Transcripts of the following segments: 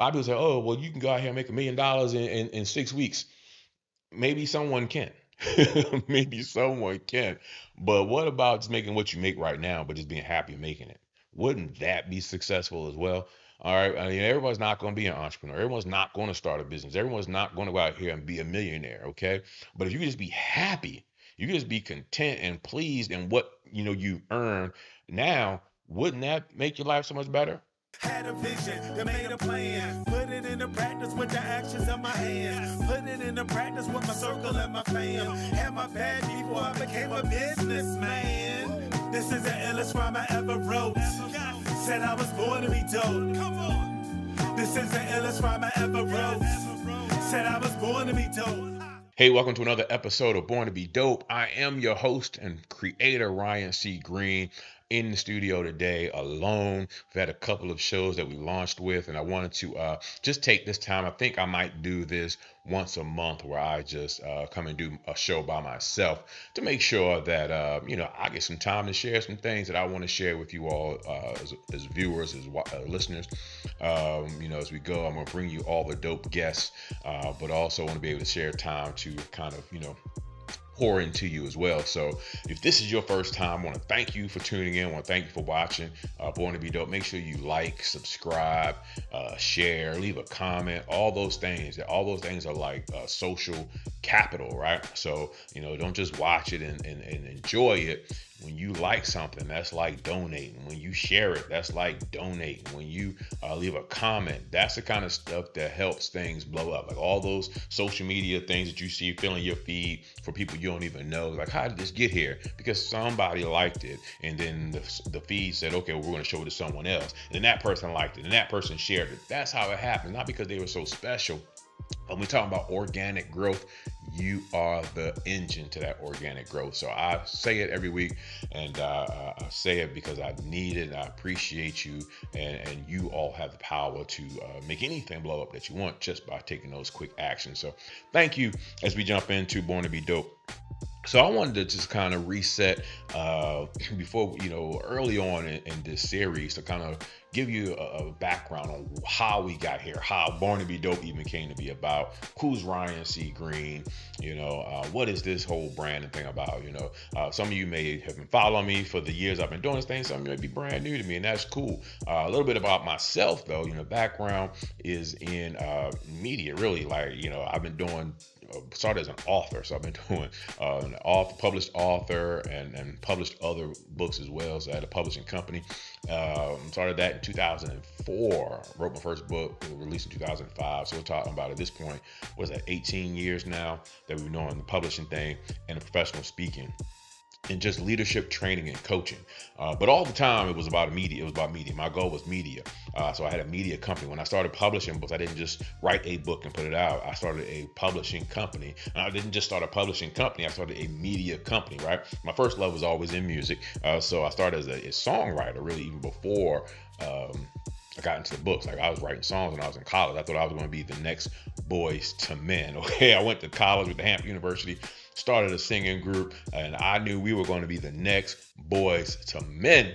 A lot people say, oh, well, you can go out here and make a million dollars in, in, in six weeks. Maybe someone can. Maybe someone can. But what about just making what you make right now, but just being happy making it? Wouldn't that be successful as well? All right. I mean, everyone's not going to be an entrepreneur. Everyone's not going to start a business. Everyone's not going to go out here and be a millionaire. Okay. But if you just be happy, you just be content and pleased in what you know you earn now, wouldn't that make your life so much better? Had a vision, they made a plan. Put it into practice with the actions of my hands. Put it into practice with my circle and my fam. Had my bad before I became a businessman. This is the illest rhyme I ever wrote. Said I was born to be dope. Come on. This is the illest rhyme I ever wrote. Said I was born to be dope. Hey, welcome to another episode of Born to Be Dope. I am your host and creator, Ryan C. Greene in the studio today alone. We've had a couple of shows that we launched with, and I wanted to uh, just take this time. I think I might do this once a month where I just uh, come and do a show by myself to make sure that uh, you know I get some time to share some things that I want to share with you all uh, as, as, viewers, as uh, listeners. Um, you know, as we go, I'm gonna bring you all the dope guests, uh, but also want to be able to share time to kind of you know pour into you as well. So if this is your first time, I want to thank you for tuning in. I want to thank you for watching. Uh, Born to be dope. Make sure you like, subscribe, uh, share, leave a comment. All those things. All those things are like uh, social capital, right? So you know, don't just watch it and, and, and enjoy it when you like something, that's like donating. When you share it, that's like donating. When you uh, leave a comment, that's the kind of stuff that helps things blow up. Like all those social media things that you see filling your feed for people you don't even know. Like, how did this get here? Because somebody liked it, and then the, the feed said, okay, well, we're going to show it to someone else. And then that person liked it, and that person shared it. That's how it happened. Not because they were so special. When we talk about organic growth, you are the engine to that organic growth. So I say it every week, and uh, I say it because I need it. I appreciate you, and, and you all have the power to uh, make anything blow up that you want just by taking those quick actions. So thank you as we jump into Born to Be Dope. So I wanted to just kind of reset uh, before, you know, early on in, in, this series to kind of give you a, a, background on how we got here, how Born to Be Dope even came to be about. Who's Ryan C. Greene? You know, uh, what is this whole brand thing about? You know, uh, some of you may have been following me for the years I've been doing this thing. Some of you may be brand new to me, and that's cool. Uh, a little bit about myself, though. You know, background is in uh, media. Really, like you know, I've been doing started as an author, so I've been doing uh, an author, published author, and, and published other books as well. So I had a publishing company. Um, started that in 2004. Wrote my first book, released in 2005. So we're talking about at this point, was that 18 years now that we've been doing the publishing thing and the professional speaking and just leadership training and coaching. Uh, but all the time it was about media. It was about media. My goal was media. Uh, so I had a media company. When I started publishing books, I didn't just write a book and put it out. I started a publishing company. And I didn't just start a publishing company. I started a media company. Right. My first love was always in music. Uh, so I started as a, a songwriter, really, even before. Um, I got into the books. Like I was writing songs when I was in college. I thought I was going to be the next Boyz II Men. Okay, I went to college with the Hampton University started a singing group, and I knew we were going to be the next Boyz II Men.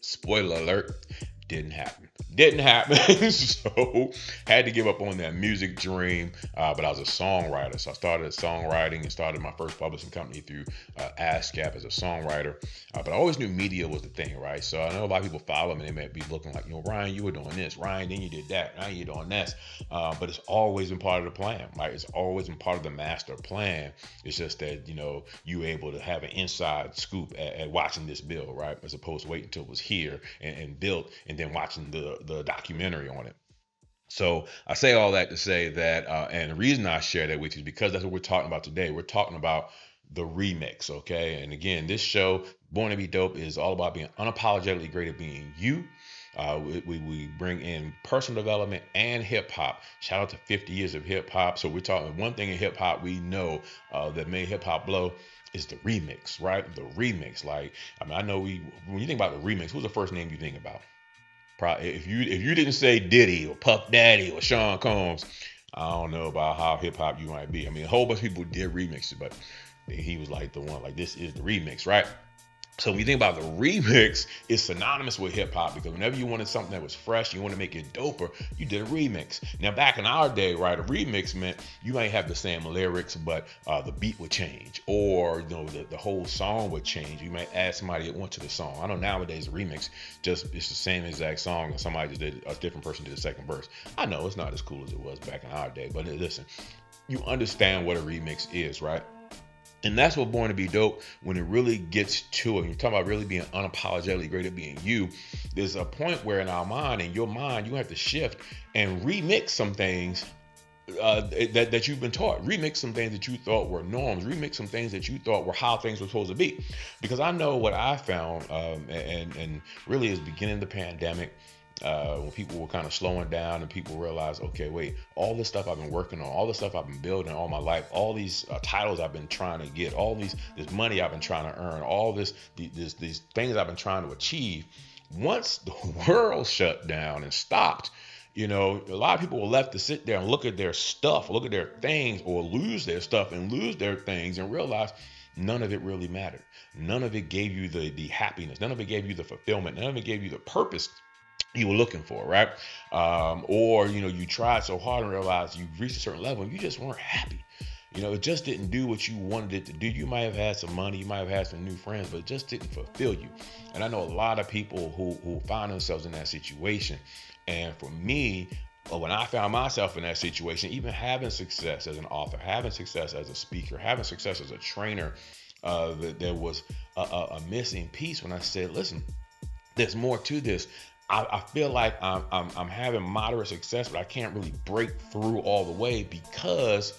Spoiler alert, didn't happen didn't happen. so had to give up on that music dream. Uh, but I was a songwriter, so I started songwriting and started my first publishing company through uh, ASCAP as a songwriter. Uh, but I always knew media was the thing, right? So I know a lot of people follow me. They may be looking like, you know, Ryan, you were doing this. Ryan, then you did that. Now you're doing this. Uh, but it's always been part of the plan, right? It's always been part of the master plan. It's just that you know you able to have an inside scoop at, at watching this build, right? As opposed to waiting until it was here and, and built and then watching the the documentary on it. So I say all that to say that, uh, and the reason I share that with you is because that's what we're talking about today. We're talking about the remix, okay? And again, this show, Born to Be Dope, is all about being unapologetically great at being you. Uh, we, we bring in personal development and hip hop. Shout out to 50 years of hip hop. So we're talking one thing in hip hop we know uh, that made hip hop blow is the remix, right? The remix. Like, I mean, I know we when you think about the remix, who's the first name you think about? If you if you didn't say Diddy or Puff Daddy or Sean Combs, I don't know about how hip hop you might be. I mean, a whole bunch of people did remixes, but he was like the one like this is the remix, right? So when you think about the remix, it's synonymous with hip hop because whenever you wanted something that was fresh, you want to make it doper, you did a remix. Now back in our day, right, a remix meant you might have the same lyrics, but uh, the beat would change, or you know the, the whole song would change. You might add somebody that went to the song. I know nowadays a remix just it's the same exact song, and somebody just did a different person did the second verse. I know it's not as cool as it was back in our day, but listen, you understand what a remix is, right? And that's what Born to Be Dope, when it really gets to it, you're talking about really being unapologetically great at being you. There's a point where in our mind, in your mind, you have to shift and remix some things uh, that, that you've been taught. Remix some things that you thought were norms. Remix some things that you thought were how things were supposed to be. Because I know what I found, um, and, and really is beginning the pandemic, uh, when people were kind of slowing down and people realized, okay, wait, all this stuff I've been working on, all the stuff I've been building all my life, all these uh, titles I've been trying to get, all these this money I've been trying to earn, all this these these things I've been trying to achieve. Once the world shut down and stopped, you know, a lot of people were left to sit there and look at their stuff, look at their things, or lose their stuff and lose their things and realize none of it really mattered. None of it gave you the the happiness. None of it gave you the fulfillment. None of it gave you the purpose you were looking for, right? Um, or you know, you tried so hard and realized you reached a certain level and you just weren't happy. You know, it just didn't do what you wanted it to do. You might have had some money, you might have had some new friends, but it just didn't fulfill you. And I know a lot of people who who find themselves in that situation. And for me, uh, when I found myself in that situation, even having success as an author, having success as a speaker, having success as a trainer, uh, there was a, a, a missing piece when I said, listen, there's more to this. I, I feel like I'm, I'm, I'm having moderate success, but I can't really break through all the way because.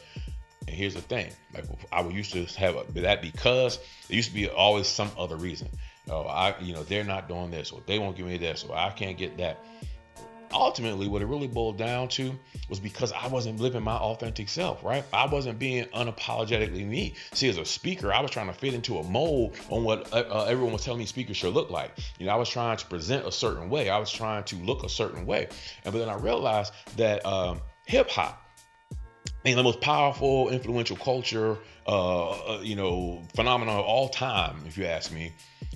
And here's the thing: like I used to have a, that because there used to be always some other reason. Oh, I, you know, they're not doing this, or they won't give me this, or I can't get that ultimately what it really boiled down to was because I wasn't living my authentic self, right? I wasn't being unapologetically me. See, as a speaker, I was trying to fit into a mold on what uh, uh, everyone was telling me speakers should look like. You know, I was trying to present a certain way. I was trying to look a certain way. And but then I realized that um, hip hop, being the most powerful, influential culture, uh, uh, you know, phenomenon of all time, if you ask me,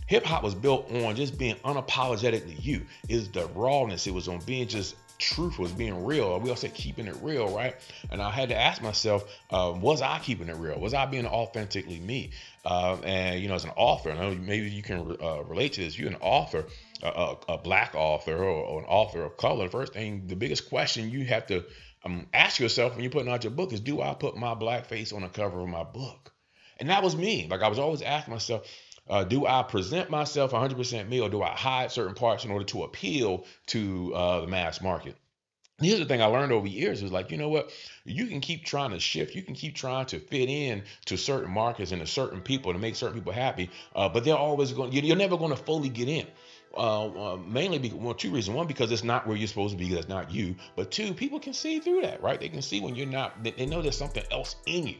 Hip hop was built on just being unapologetically you. Is the rawness. It was on being just truth was being real. We all say keeping it real, right? And I had to ask myself, uh, was I keeping it real? Was I being authentically me? Uh, and you know, as an author, I know maybe you can uh, relate to this. You're an author, a, a black author, or, or, an author of color. The first thing, the biggest question you have to um, ask yourself when you're putting out your book is, do I put my black face on the cover of my book? And that was me. Like I was always asking myself, uh, do I present myself 100% me or do I hide certain parts in order to appeal to uh, the mass market? Here's the thing I learned over years is like, you know what? You can keep trying to shift. You can keep trying to fit in to certain markets and to certain people to make certain people happy. Uh, but they're always going, you're never going to fully get in. Uh, uh, mainly because well, two reasons. One, because it's not where you're supposed to be. That's not you. But two, people can see through that, right? They can see when you're not. They know there's something else in you.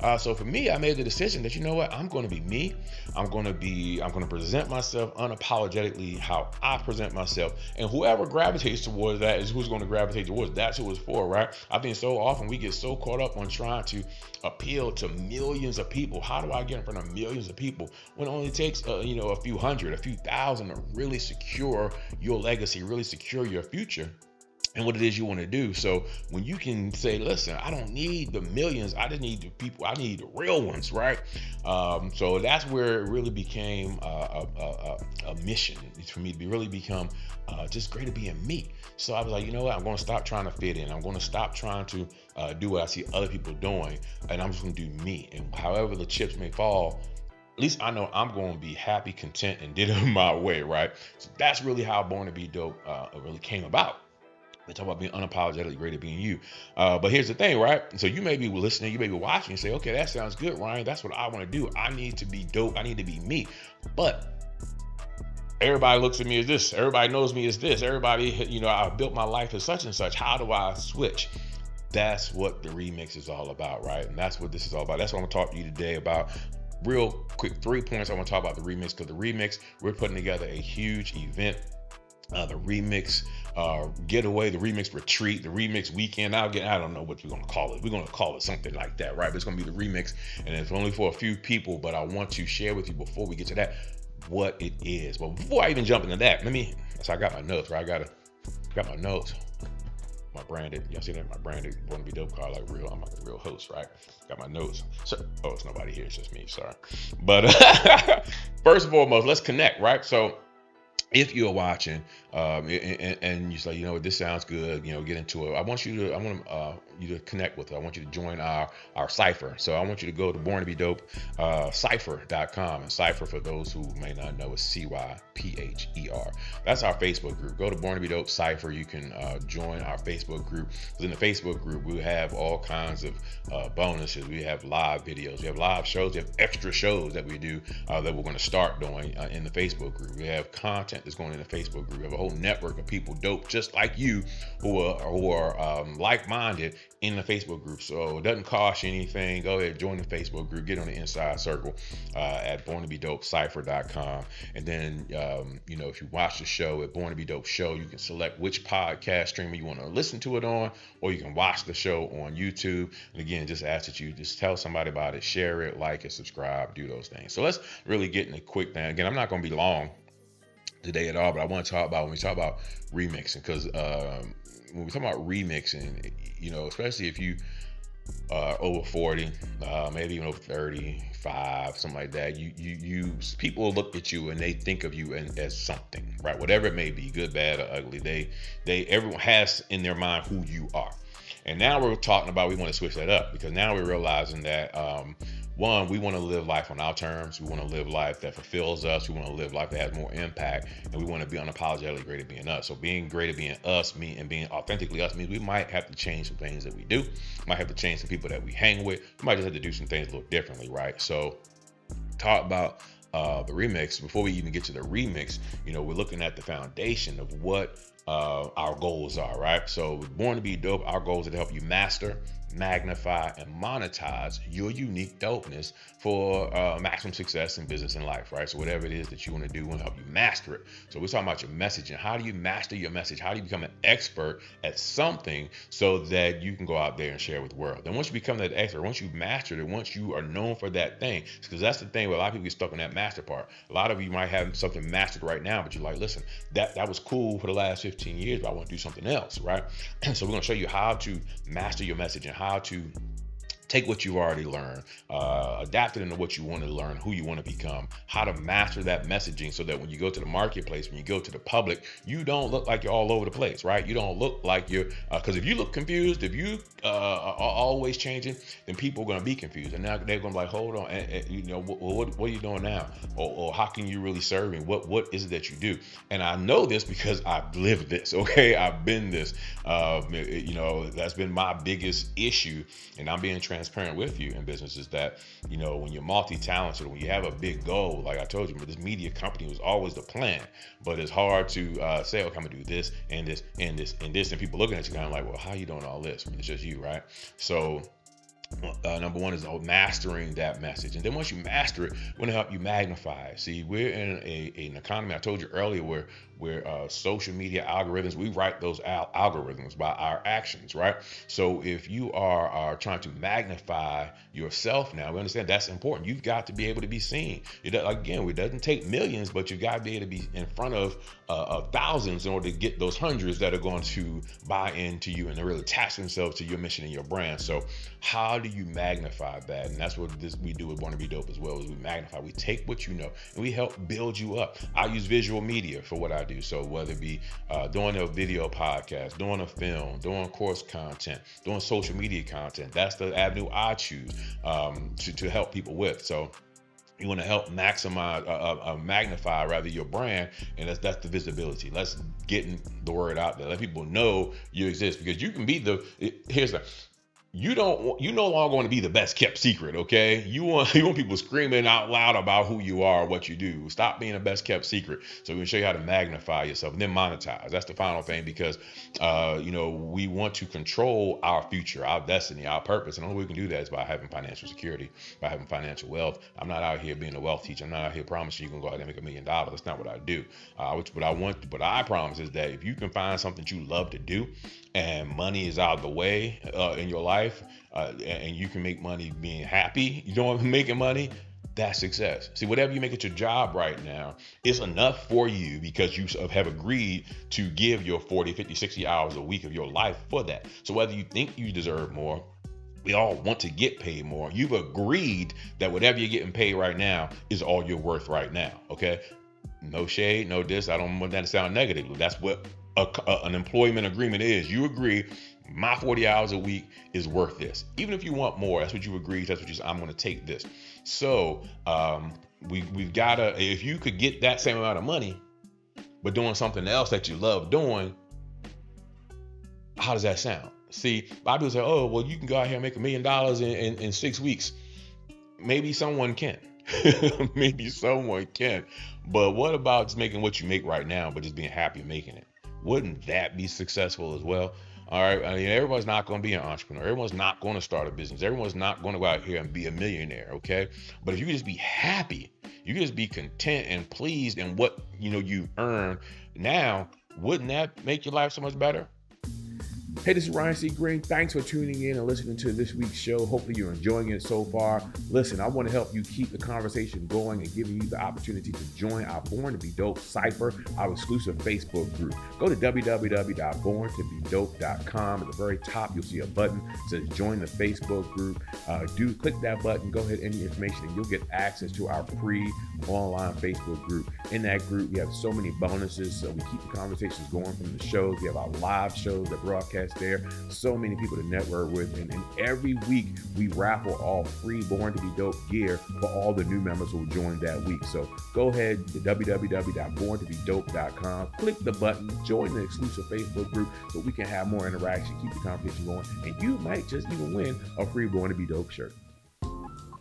Uh, so for me, I made the decision that you know what, I'm going to be me. I'm going to be, I'm going to present myself unapologetically how I present myself, and whoever gravitates towards that is who's going to gravitate towards. That's who it's for, right? I think so often we get so caught up on trying to appeal to millions of people. How do I get in front of millions of people when it only takes, uh, you know, a few hundred, a few thousand to really secure your legacy, really secure your future? And what it is you want to do. So when you can say, listen, I don't need the millions, I just need the people, I need the real ones, right? Um, so that's where it really became a, a, a, mission for me to be really become uh, just great at being me. So I was like, you know what? I'm going to stop trying to fit in. I'm going to stop trying to uh, do what I see other people doing, and I'm just going to do me. And however the chips may fall, at least I know I'm going to be happy, content, and did it my way, right? So that's really how Born to Be Dope uh, really came about. They talk about being unapologetically great at being you. Uh, but here's the thing, right? So you may be listening, you may be watching and say, okay, that sounds good, Ryan. That's what I want to do. I need to be dope. I need to be me. But everybody looks at me as this. Everybody knows me as this. Everybody, you know, I built my life as such and such. How do I switch? That's what the remix is all about, right? And that's what this is all about. That's what I'm gonna talk to you today about. Real quick, three points I want to talk about the remix because the remix, we're putting together a huge event uh, the remix uh, getaway, the remix retreat, the remix weekend. I'll get, I don't know what we're gonna call it. We're gonna call it something like that, right? But it's gonna be the remix, and it's only for a few people. But I want to share with you before we get to that. what it is. But before I even jump into that, let me. So I got my notes, right? I got got my notes. My branded, y'all see that? My branded want to be dope card like real. I'm like a real host, right? Got my notes. So, oh, it's nobody here. It's just me. Sorry. But uh, first and foremost, let's connect, right? So if you're watching um, and, and, you say, you know this sounds good, you know, get into it. I want you to, I want uh, you to connect with. I want you to join our our cypher. So I want you to go to Born to Be Dope uh, cypher.com and cypher for those who may not know is C Y P H E R. That's our Facebook group. Go to Born to Be Dope cipher. You can uh, join our Facebook group. Because in the Facebook group, we have all kinds of uh, bonuses. We have live videos. We have live shows. We have extra shows that we do uh, that we're going to start doing uh, in the Facebook group. We have content that's going in the Facebook group. We have a whole network of people dope just like you who are who are um, like-minded in the Facebook group. So it doesn't cost you anything. Go ahead, join the Facebook group, get on the inside circle uh, at born to be dope cypher.com. And then, um, you know, if you watch the show at Born to Be Dope Show, you can select which podcast streamer you want to listen to it on, or you can watch the show on YouTube. And again, just ask that you just tell somebody about it, share it, like it, subscribe, do those things. So let's really get in a quick thing. Again, I'm not going to be long today at all, but I want to talk about when we talk about remixing because um, when we talk about remixing, you know, especially if you are over 40, uh, maybe even over 35, something like that, you you you people look at you and they think of you as something, right? Whatever it may be, good, bad, or ugly. They they everyone has in their mind who you are. And now we're talking about we want to switch that up because now we're realizing that um, one, we want to live life on our terms. We want to live life that fulfills us. We want to live life that has more impact, and we want to be unapologetically great at being us. So being great at being us, me, and being authentically us means we might have to change some things that we do. Might have to change some people that we hang with. We might just have to do some things a little differently, right? So talk about uh, the remix. Before we even get to the remix, you know, we're looking at the foundation of what uh, our goals are, right? So, born to be dope, our goals are to help you master magnify, and monetize your unique dopeness for uh, maximum success in business and life, right? So whatever it is that you want to do, we want to help you master it. So we're talking about your message and How do you master your message? How do you become an expert at something so that you can go out there and share with the world? Then once you become that expert, once you've mastered it, once you are known for that thing, because that's the thing where a lot of people get stuck on that master part. A lot of you might have something mastered right now, but you're like, listen, that that was cool for the last 15 years, but I want to do something else, right? so we're going to show you how to master your message and how to take what you've already learned, uh, adapt it into what you want to learn, who you want to become, how to master that messaging so that when you go to the marketplace, when you go to the public, you don't look like you're all over the place, right? You don't look like you're, because uh, if you look confused, if you uh, are always changing, then people are going to be confused. And now they're going to be like, hold on, and, and, you know, what, what, what, are you doing now? Or, or how can you really serve me? What, what is it that you do? And I know this because I've lived this, okay? I've been this. Um, you know, that's been my biggest issue. And I'm being transparent with you in business is that, you know, when you're multi-talented, when you have a big goal, like I told you, but this media company was always the plan, but it's hard to uh, say, okay, I'm gonna do this and this and this and this, and people looking at you kind of like, well, how you doing all this? When it's just you, right? So uh, number one is mastering that message. And then once you master it, we're going to help you magnify See, we're in a, an economy, I told you earlier, where where uh, social media algorithms, we write those al- algorithms by our actions, right? So if you are, are trying to magnify yourself now, we understand that's important. You've got to be able to be seen. It, again, it doesn't take millions, but you've got to be able to be in front of, uh, of thousands in order to get those hundreds that are going to buy into you and really attach themselves to your mission and your brand. So how do you magnify that? And that's what this we do with Born to Be Dope as well, is we magnify. We take what you know and we help build you up. I use visual media for what I do. So whether it be uh, doing a video podcast, doing a film, doing course content, doing social media content, that's the avenue I choose um, to, to help people with. So you want to help maximize, uh, uh, uh, magnify rather your brand, and that's that's the visibility. Let's getting the word out there. Let people know you exist because you can be the. Here's the you don't you no longer want to be the best kept secret okay? You want you want people screaming out loud about who you are what you do. Stop being the best kept secret so we can show you how to magnify yourself and then monetize. That's the final thing because uh, you know we want to control our future our destiny our purpose and the only way we can do that is by having financial security by having financial wealth. I'm not out here being a wealth teacher. I'm not out here promising you can go out and make a million dollars. That's not what i do. Uh, which, what i want what i promise is that if you can find something you love to do and money is out of the way uh, in your life uh, and you can make money being happy, you know, making money, That's success. See, whatever you make at your job right now is enough for you because you have agreed to give your 40, 50, 60 hours a week of your life for that. So whether you think you deserve more, we all want to get paid more. You've agreed that whatever you're getting paid right now is all you're worth right now. Okay. No shade, no this. I don't want that to sound negative. That's what a, a, an employment agreement is. You agree my 40 hours a week is worth this. Even if you want more, that's what you agree. That's what you said. I'm going to take this. So um, we we've got to. If you could get that same amount of money, but doing something else that you love doing, how does that sound? See, a lot of people say, "Oh, well, you can go out here and make a million dollars in, in, in six weeks." Maybe someone can. Maybe someone can. But what about just making what you make right now, but just being happy making it? Wouldn't that be successful as well? All right. I mean, everyone's not going to be an entrepreneur. Everyone's not going to start a business. Everyone's not going to go out here and be a millionaire. Okay. But if you just be happy, you just be content and pleased in what you know you earn now, wouldn't that make your life so much better? Hey, this is Ryan C. Greene. Thanks for tuning in and listening to this week's show. Hopefully, you're enjoying it so far. Listen, I want to help you keep the conversation going and giving you the opportunity to join our Born to Be Dope Cypher, our exclusive Facebook group. Go to www.borntobedope.com. At the very top, you'll see a button that says Join the Facebook group. Uh, do click that button, go ahead, enter information, and you'll get access to our free online Facebook group. In that group, we have so many bonuses. So we keep the conversations going from the shows. We have our live shows that broadcast there. So many people to network with. And, and every week we raffle all free Born to Be Dope gear for all the new members who join that week. So go ahead to www.borntobedope.com, click the button, join the exclusive Facebook group so we can have more interaction, keep the conversation going, and you might just even win a free Born to Be Dope shirt.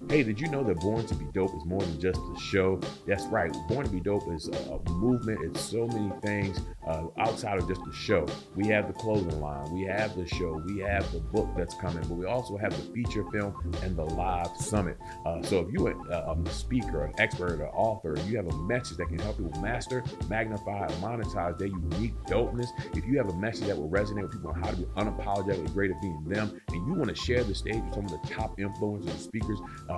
Hey, did you know that Born to Be Dope is more than just a show? That's right. Born to Be Dope is a, movement. It's so many things uh, outside of just the show. We have the clothing line, we have the show, we have the book that's coming, but we also have the feature film and the live summit. Uh, so if you're a, a, speaker, an expert, an author, you have a message that can help people master, magnify, and monetize their unique dopeness. If you have a message that will resonate with people on how to be unapologetically great at being them, and you want to share the stage with some of the top influencers and speakers uh,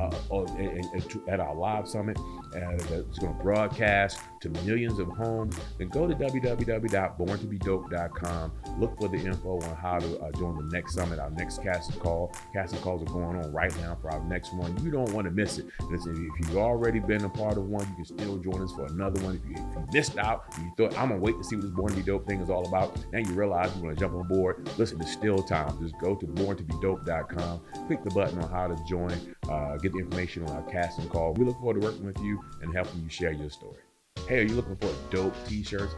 at our live summit uh, that's going to broadcast to millions of homes, then go to www.borntobedope.com. Look for the info on how to uh, join the next summit, our next casting call. Casting calls are going on right now for our next one. You don't want to miss it. Listen, if you've already been a part of one, you can still join us for another one. If you, if you missed out, you thought, I'm to wait to see what this Born to Be Dope thing is all about, now you realize you want to jump on board. Listen, there's still time. Just go to borntobedope.com, click the button on how to join, uh, get the information on our casting call. We look forward to working with you and helping you share your story. Hey, are you looking for dope t-shirts?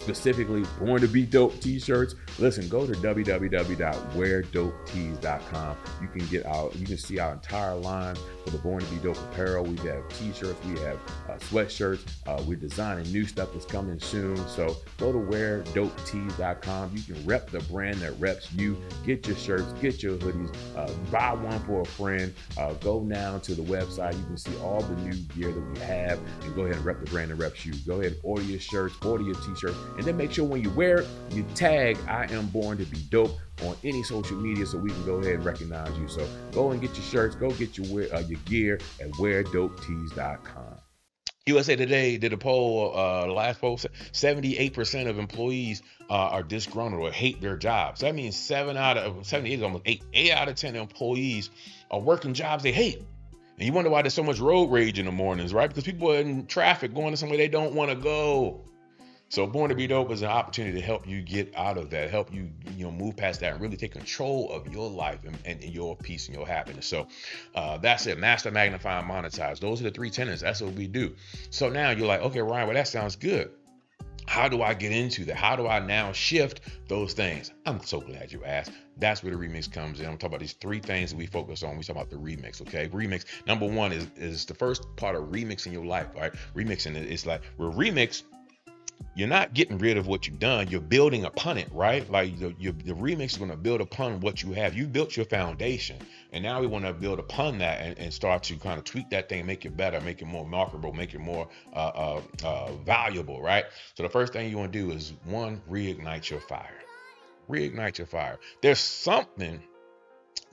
specifically Born to Be Dope t-shirts, listen, go to www.weardopetees.com. You can get out, you can see our entire line for the Born to Be Dope apparel. We have t-shirts, we have uh, sweatshirts. Uh, we're designing new stuff that's coming soon. So go to weardopetees.com. You can rep the brand that reps you. Get your shirts, get your hoodies, uh, buy one for a friend. Uh, go now to the website. You can see all the new gear that we have and go ahead and rep the brand that reps you. Go ahead and order your shirts, order your t-shirts and then make sure when you wear it, you tag I am born to be dope on any social media so we can go ahead and recognize you. So go and get your shirts, go get your uh, your gear at weardopetees.com. USA Today did a poll, uh, last poll, 78% of employees uh, are disgruntled or hate their jobs. That means seven out of 78, almost eight, eight out of 10 employees are working jobs they hate. And you wonder why there's so much road rage in the mornings, right? Because people are in traffic going to somewhere they don't want to go. So Born to Be Dope is an opportunity to help you get out of that, help you, you know, move past that and really take control of your life and, and your peace and your happiness. So uh, that's it. Master, magnify, and monetize. Those are the three tenets. That's what we do. So now you're like, okay, Ryan, well, that sounds good. How do I get into that? How do I now shift those things? I'm so glad you asked. That's where the remix comes in. I'm talking about these three things that we focus on. We talk about the remix, okay? Remix. Number one is is the first part of remixing your life, right? Remixing it. It's like we're remix you're not getting rid of what you've done. You're building upon it, right? Like the, your, the remix is going to build upon what you have. You built your foundation, and now we want to build upon that and, and, start to kind of tweak that thing, make it better, make it more marketable, make it more uh, uh, uh, valuable, right? So the first thing you want to do is one, reignite your fire. Reignite your fire. There's something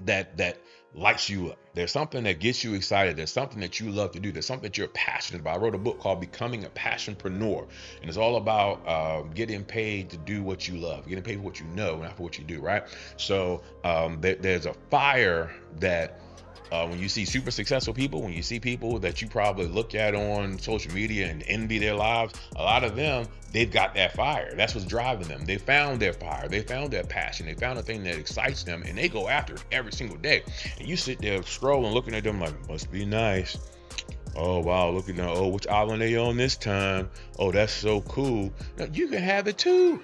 that that lights you up. There's something that gets you excited. There's something that you love to do. There's something that you're passionate about. I wrote a book called Becoming a Passionpreneur, and it's all about um, getting paid to do what you love, getting paid for what you know, not for what you do, right? So um, there, there's a fire that uh, when you see super successful people, when you see people that you probably look at on social media and envy their lives, a lot of them, they've got that fire. That's what's driving them. They found their fire. They found their passion. They found a thing that excites them and they go after it every single day. And you sit there scrolling, looking at them like, must be nice. Oh wow, look at that. Oh, which island are you on this time? Oh, that's so cool. Now, you can have it too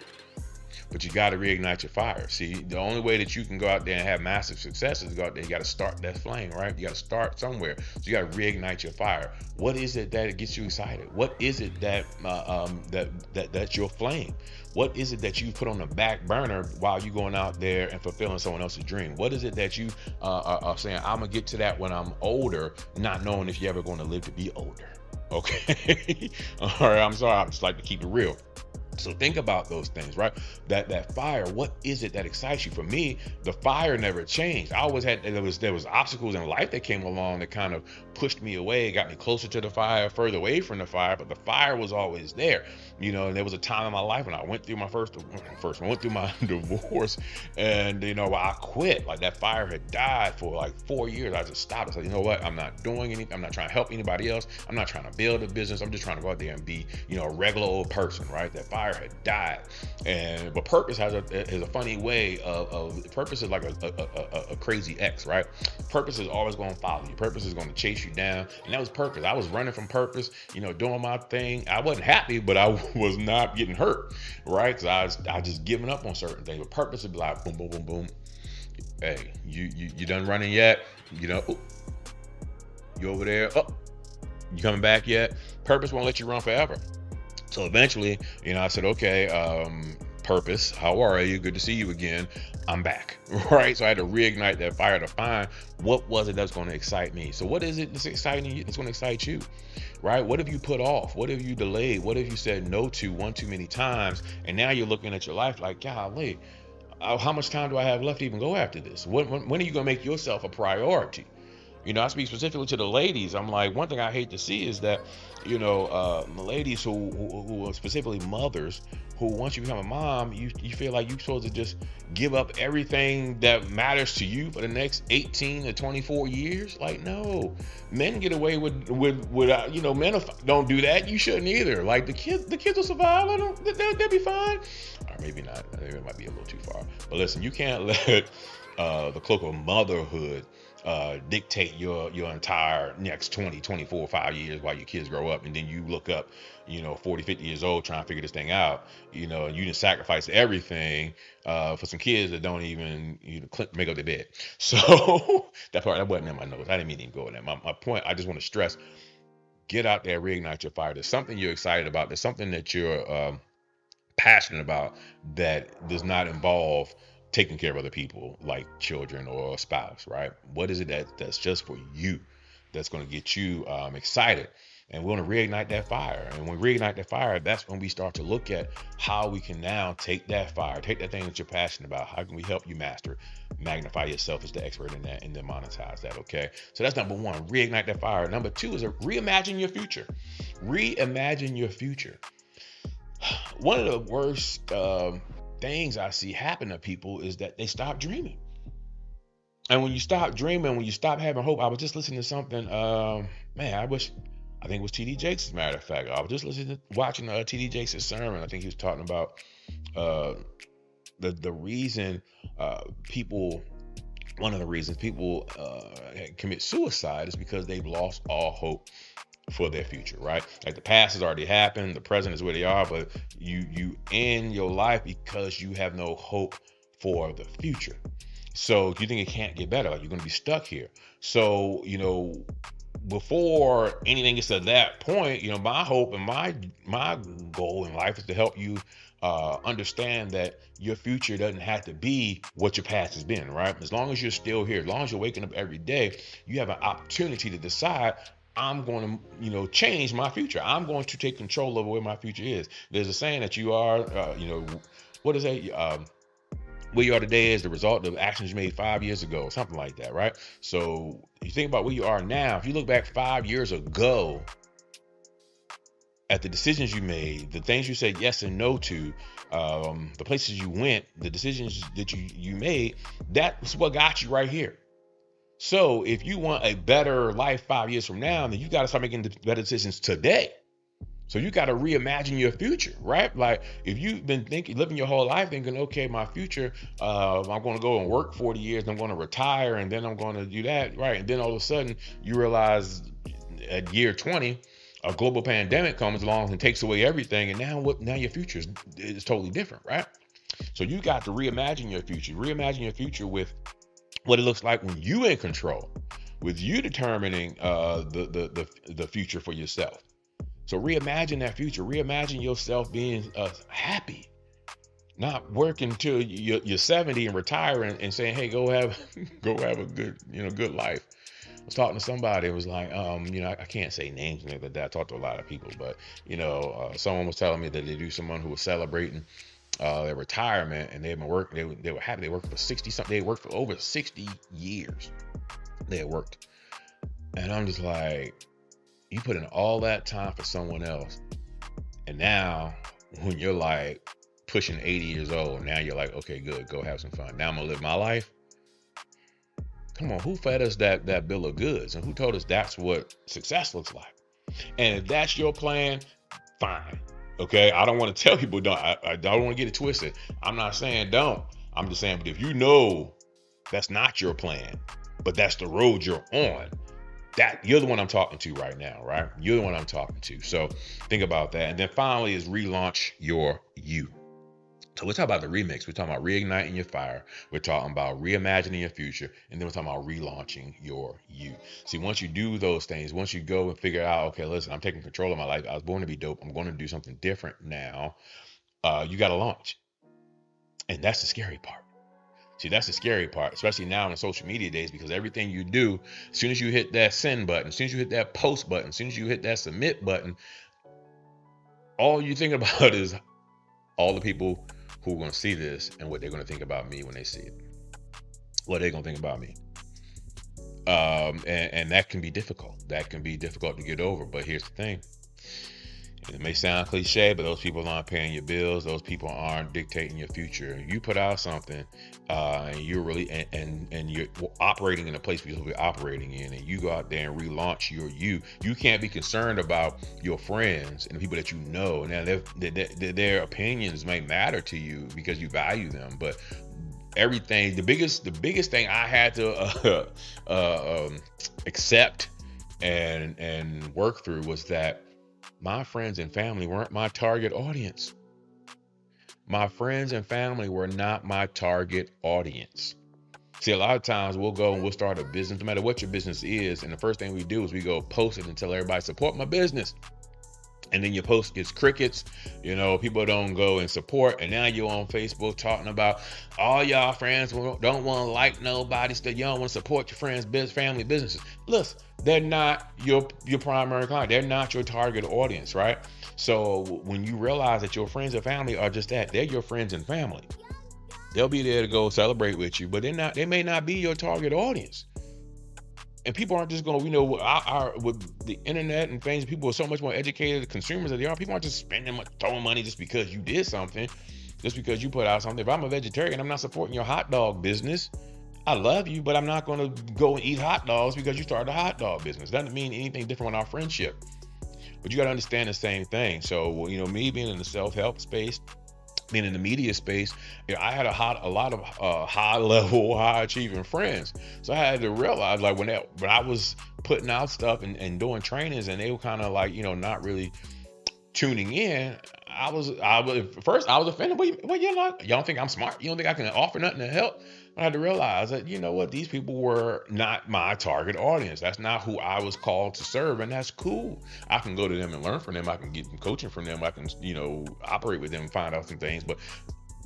but you got to reignite your fire. See, the only way that you can go out there and have massive success is go out there. You got to start that flame, right? You got to start somewhere. So you got to reignite your fire. What is it that gets you excited? What is it that uh, um, that that that's your flame? What is it that you put on the back burner while you going out there and fulfilling someone else's dream? What is it that you uh, are, are saying? I'm gonna get to that when I'm older, not knowing if you're ever going to live to be older. Okay. All right. I'm sorry. I just like to keep it real. So think about those things, right? That that fire, what is it that excites you? For me, the fire never changed. I always had there was there was obstacles in life that came along that kind of pushed me away, got me closer to the fire, further away from the fire, but the fire was always there. You know, and there was a time in my life when I went through my first first went through my divorce and you know, I quit. Like that fire had died for like four years. I just stopped. I said, you know what? I'm not doing anything. I'm not trying to help anybody else. I'm not trying to build a business. I'm just trying to go out there and be, you know, a regular old person, right? That fire fire had died. And but purpose has a a funny way of, of purpose is like a, a, a, a crazy X, right? Purpose is always going to follow you. Purpose is going to chase you down, and that was purpose. I was running from purpose, you know, doing my thing. I wasn't happy, but I was not getting hurt, right? Because I was I just giving up on certain things. But purpose would be like boom, boom, boom, boom. Hey, you you you done running yet? You know, ooh, you over there? Oh, you coming back yet? Purpose won't let you run forever. So eventually, you know, I said, okay, um, purpose, how are you? Good to see you again. I'm back, right? So I had to reignite that fire to find what was it that's going to excite me. So what is it that's exciting you? That's going to excite you, right? What have you put off? What have you delayed? What have you said no to one too many times? And now you're looking at your life like, golly, uh, how much time do I have left to even go after this? When, when, when are you going to make yourself a priority? You know, I speak specifically to the ladies. I'm like, one thing I hate to see is that, you know, uh, ladies who, who, who are specifically mothers, who once you become a mom, you you feel like you're supposed to just give up everything that matters to you for the next 18 to 24 years. Like, no, men get away with with with uh, you know, men don't do that. You shouldn't either. Like the kids, the kids will survive. They'll, they'll, they'll be fine. Or maybe not. Maybe it might be a little too far. But listen, you can't let uh, the cloak of motherhood uh, dictate your your entire next 20 24 5 years while your kids grow up and then you look up you know 40 50 years old trying to figure this thing out you know you just sacrifice everything uh, for some kids that don't even you know make up their bed. So that part that wasn't in my notes. I didn't mean to go in there my, my point i just want to stress get out there reignite your fire. There's something you're excited about. There's something that you're um, passionate about that does not involve taking care of other people like children or a spouse, right? What is it that that's just for you that's going to get you um, excited? And we want to reignite that fire. And when we reignite that fire, that's when we start to look at how we can now take that fire, take that thing that you're passionate about. How can we help you master, magnify yourself as the expert in that, and then monetize that? Okay. So that's number one, reignite that fire. Number two is a reimagine your future. Reimagine your future. One of the worst um, things I see happen to people is that they stop dreaming. And when you stop dreaming, when you stop having hope, I was just listening to something. Um, man, I wish, I think it was TD Jakes, as a matter of fact. I was just listening, to, watching uh, TD Jakes' sermon. I think he was talking about uh, the the reason uh, people, one of the reasons people uh, commit suicide is because they've lost all hope for their future, right? Like the past has already happened, the present is where they are, but you you end your life because you have no hope for the future. So you think it can't get better, you're gonna be stuck here. So, you know, before anything gets to that point, you know, my hope and my my goal in life is to help you uh, understand that your future doesn't have to be what your past has been, right? As long as you're still here, as long as you're waking up every day, you have an opportunity to decide I'm going to, you know, change my future. I'm going to take control over where my future is. There's a saying that you are, uh, you know, what is that? Um, where you are today is the result of actions you made five years ago, something like that, right? So you think about where you are now. If you look back five years ago at the decisions you made, the things you said yes and no to, um, the places you went, the decisions that you you made, that's what got you right here. So if you want a better life five years from now, then you got to start making better decisions today. So you got to reimagine your future, right? Like if you've been thinking, living your whole life thinking, okay, my future, uh, I'm going to go and work 40 years, I'm going to retire, and then I'm going to do that, right? And then all of a sudden you realize at year 20, a global pandemic comes along and takes away everything, and now what? Now your future is, is totally different, right? So you got to reimagine your future, reimagine your future with what it looks like when you in control, with you determining uh, the, the the the future for yourself. So reimagine that future. Reimagine yourself being uh, happy, not working till you're, you're 70 and retiring and saying, "Hey, go have go have a good you know good life." I was talking to somebody. It was like, um, you know, I, I can't say names and like that. I talked to a lot of people, but you know, uh, someone was telling me that they do someone who was celebrating uh, their retirement and they've been working. They, they were happy. They worked for 60 something. They worked for over 60 years. They had worked, and I'm just like, you put in all that time for someone else, and now when you're like pushing 80 years old, now you're like, okay, good, go have some fun. Now I'm gonna live my life. Come on, who fed us that that bill of goods, and who told us that's what success looks like? And if that's your plan, fine. Okay, I don't want to tell people don't. I, I don't want to get it twisted. I'm not saying don't. I'm just saying, but if you know that's not your plan, but that's the road you're on, that you're the one I'm talking to right now, right? You're the one I'm talking to. So think about that. And then finally is relaunch your you. So we're talking about the remix. We're talking about reigniting your fire. We're talking about reimagining your future. And then we're talking about relaunching your you. See, once you do those things, once you go and figure out, okay, listen, I'm taking control of my life. I was born to be dope. I'm going to do something different now. Uh, you got to launch. And that's the scary part. See, that's the scary part, especially now in the social media days, because everything you do, as soon as you hit that send button, as soon as you hit that post button, as soon as you hit that submit button, all you think about is all the people who are going to see this and what they're going to think about me when they see it. What they're going to think about me. Um, and, and that can be difficult. That can be difficult to get over. But here's the thing it may sound cliche, but those people aren't paying your bills. Those people aren't dictating your future. You put out something, uh, and you're really and, and, and you're operating in a place you're be operating in, and you go out there and relaunch your you. You can't be concerned about your friends and the people that you know. Now, their, their, their opinions may matter to you because you value them, but everything the biggest the biggest thing I had to uh, uh, um, accept and and work through was that my friends and family weren't my target audience. My friends and family were not my target audience. See, a lot of times we'll go and we'll start a business, no matter what your business is, and the first thing we do is we go post it and tell everybody support my business. And then your post gets crickets, you know, people don't go and support. And now you're on Facebook talking about all y'all friends don't want to like nobody, still don't want to support your friends' business, family businesses. Listen, they're not your your primary client. They're not your target audience, right? So when you realize that your friends and family are just that, they're your friends and family. They'll be there to go celebrate with you, but they're not. They may not be your target audience. And people aren't just going to, you know, our, our, with the internet and things, people are so much more educated consumers than they are. People aren't just spending, throwing money just because you did something, just because you put out something. If I'm a vegetarian, I'm not supporting your hot dog business. I love you, but I'm not going to go and eat hot dogs because you started a hot dog business. Doesn't mean anything different on our friendship. But you got to understand the same thing. So, you know, me being in the self help space, being in the media space, you know, I had a hot, a lot of uh, high level, high achieving friends. So I had to realize, like, when that, when I was putting out stuff and, and doing trainings, and they were kind of like, you know, not really tuning in. I was, I was first, I was offended. Well, you're not, y'all think I'm smart? You don't think I can offer nothing to help? But I had to realize that, you know what, these people were not my target audience. That's not who I was called to serve, and that's cool. I can go to them and learn from them. I can get coaching from them. I can, you know, operate with them find out some things. But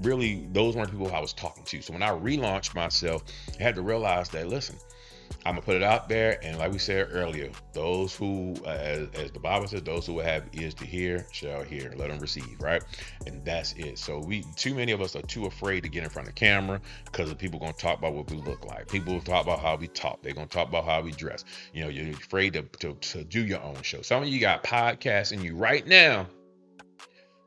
really, those weren't people I was talking to. So when I relaunched myself, I had to realize that, listen, I'm gonna put it out there, and like we said earlier, those who, as, as, the Bible says, those who have ears to hear shall hear. Let them receive, right? And that's it. So we, too many of us are too afraid to get in front of camera because people gonna talk about what we look like. People talk about how we talk. They're gonna talk about how we dress. You know, you're afraid to, to, to do your own show. Some of you got podcasts in you right now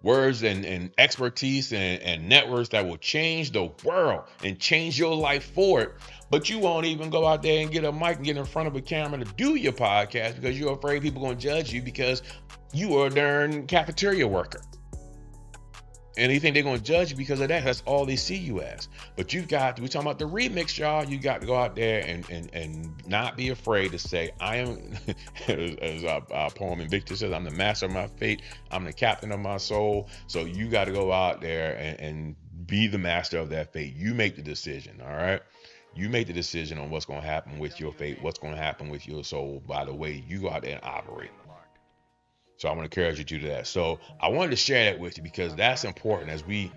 words and, and expertise and, and networks that will change the world and change your life for it. But you won't even go out there and get a mic and get in front of a camera to do your podcast because you're afraid people are to judge you because you are a darn cafeteria worker and they think they're going to judge you because of that. That's all they see you as. But you've got, we're talking about the remix, y'all. You got to go out there and and, and not be afraid to say, I am, as our, our poem Invictus says, I'm the master of my fate. I'm the captain of my soul. So you got to go out there and, and be the master of that fate. You make the decision, all right? You make the decision on what's going to happen with your fate, what's going to happen with your soul by the way you go out there and operate. So I'm going to encourage you to do that. So I wanted to share that with you because that's important as we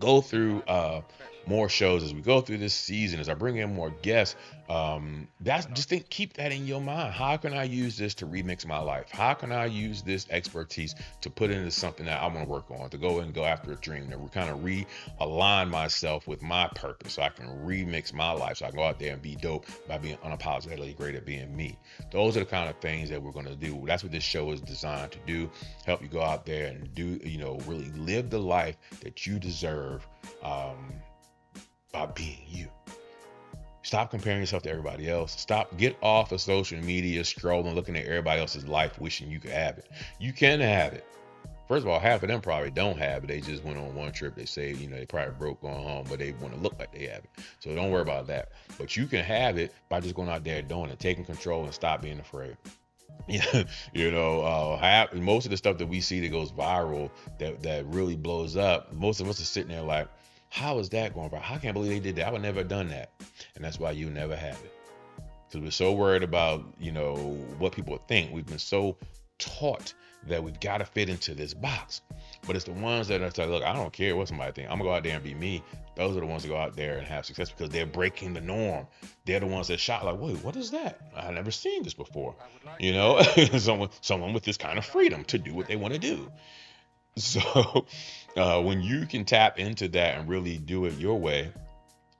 go through uh, more shows as we go through this season, as I bring in more guests, um, that's just think keep that in your mind. How can I use this to remix my life? How can I use this expertise to put into something that I want to work on, to go and go after a dream, to kind of realign myself with my purpose so I can remix my life so I can go out there and be dope by being unapologetically great at being me. Those are the kind of things that we're going to do. That's what this show is designed to do. Help you go out there and do, you know, really live the life that you deserve. Um, by being you. Stop comparing yourself to everybody else. Stop, get off of social media, scrolling, looking at everybody else's life, wishing you could have it. You can have it. First of all, half of them probably don't have it. They just went on one trip. They say, you know, they probably broke going home, but they want to look like they have it. So don't worry about that. But you can have it by just going out there doing it, taking control and stop being afraid. You know, uh, half, most of the stuff that we see that goes viral, that that really blows up. Most of us are sitting there like, how is that going? I can't believe they did that. I would never have done that. And that's why you never have it. Because we're so worried about, you know, what people think. We've been so taught that we've got to fit into this box. But it's the ones that are like, look, I don't care what somebody think. I'm gonna go out there and be me. Those are the ones that go out there and have success because they're breaking the norm. They're the ones that shot like, wait, what is that? I've never seen this before. You know, someone someone with this kind of freedom to do what they want to do. So uh, when you can tap into that and really do it your way,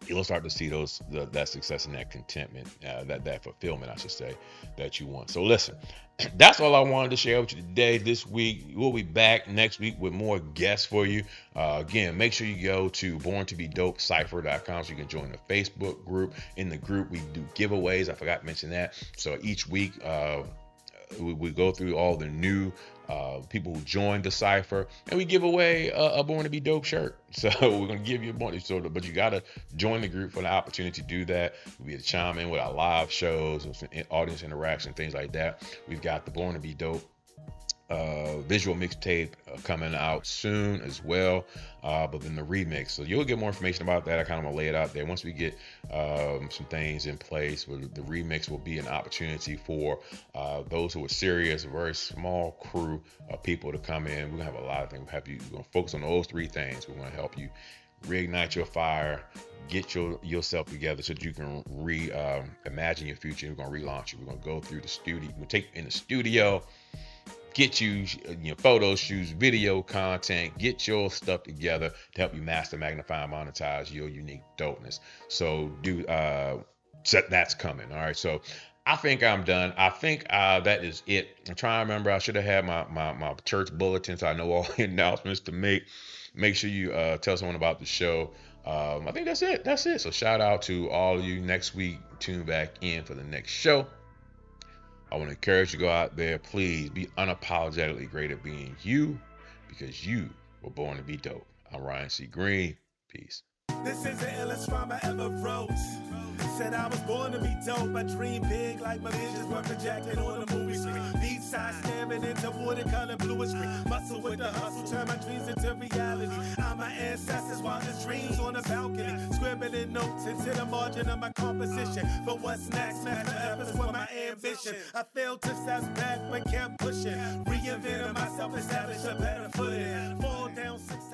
you'll start to see those the, that success and that contentment, uh, that that fulfillment, I should say, that you want. So listen, that's all I wanted to share with you today. This week we'll be back next week with more guests for you. Uh, again, make sure you go to born to be dope cypher.com so you can join the Facebook group. In the group, we do giveaways. I forgot to mention that. So each week. Uh, we, we, go through all the new uh, people who join the cypher, and we give away a, a Born to Be Dope shirt. So we're gonna give you a bunch. So, but you gotta join the group for the opportunity to do that. We'll be to chime in with our live shows, audience interaction, things like that. We've got the Born to Be Dope uh, visual mixtape uh, coming out soon as well, uh, but then the remix. So you'll get more information about that. I kind of want to lay it out there. Once we get um, some things in place, the remix will be an opportunity for uh, those who are serious, a very small crew of people to come in. We're gonna have a lot of things. You. We're gonna focus on those three things. We're gonna help you reignite your fire, get your yourself together so that you can re um, imagine your future. We're gonna relaunch you. We're gonna go through the studio. We're gonna take in the studio get you your photos, shoes, video content, get your stuff together to help you master, magnify, and monetize your unique dopeness. So do uh that's coming. All right. So I think I'm done. I think uh, that is it. I'm trying to remember. I should have had my, my, my church bulletin so I know all the announcements to make. Make sure you uh, tell someone about the show. Um, I think that's it. That's it. So shout out to all of you next week. Tune back in for the next show. I want to encourage you to go out there. Please be unapologetically great at being you because you were born to be dope. I'm Ryan C. Greene. Peace. This is the illest rhyme I ever wrote. Said I was born to be dope. I dream big like my visions were projected on the movie screen. Beach side staring into watercolor bluish screen. Muscle with the hustle, turn my dreams into reality. I'm my ancestors the dreams on the balcony. Scribbling notes into the margin of my composition. But what's next, master efforts for my ambition. I failed to step back but kept pushing. Reinventing myself, establish a better footing. Fall down six.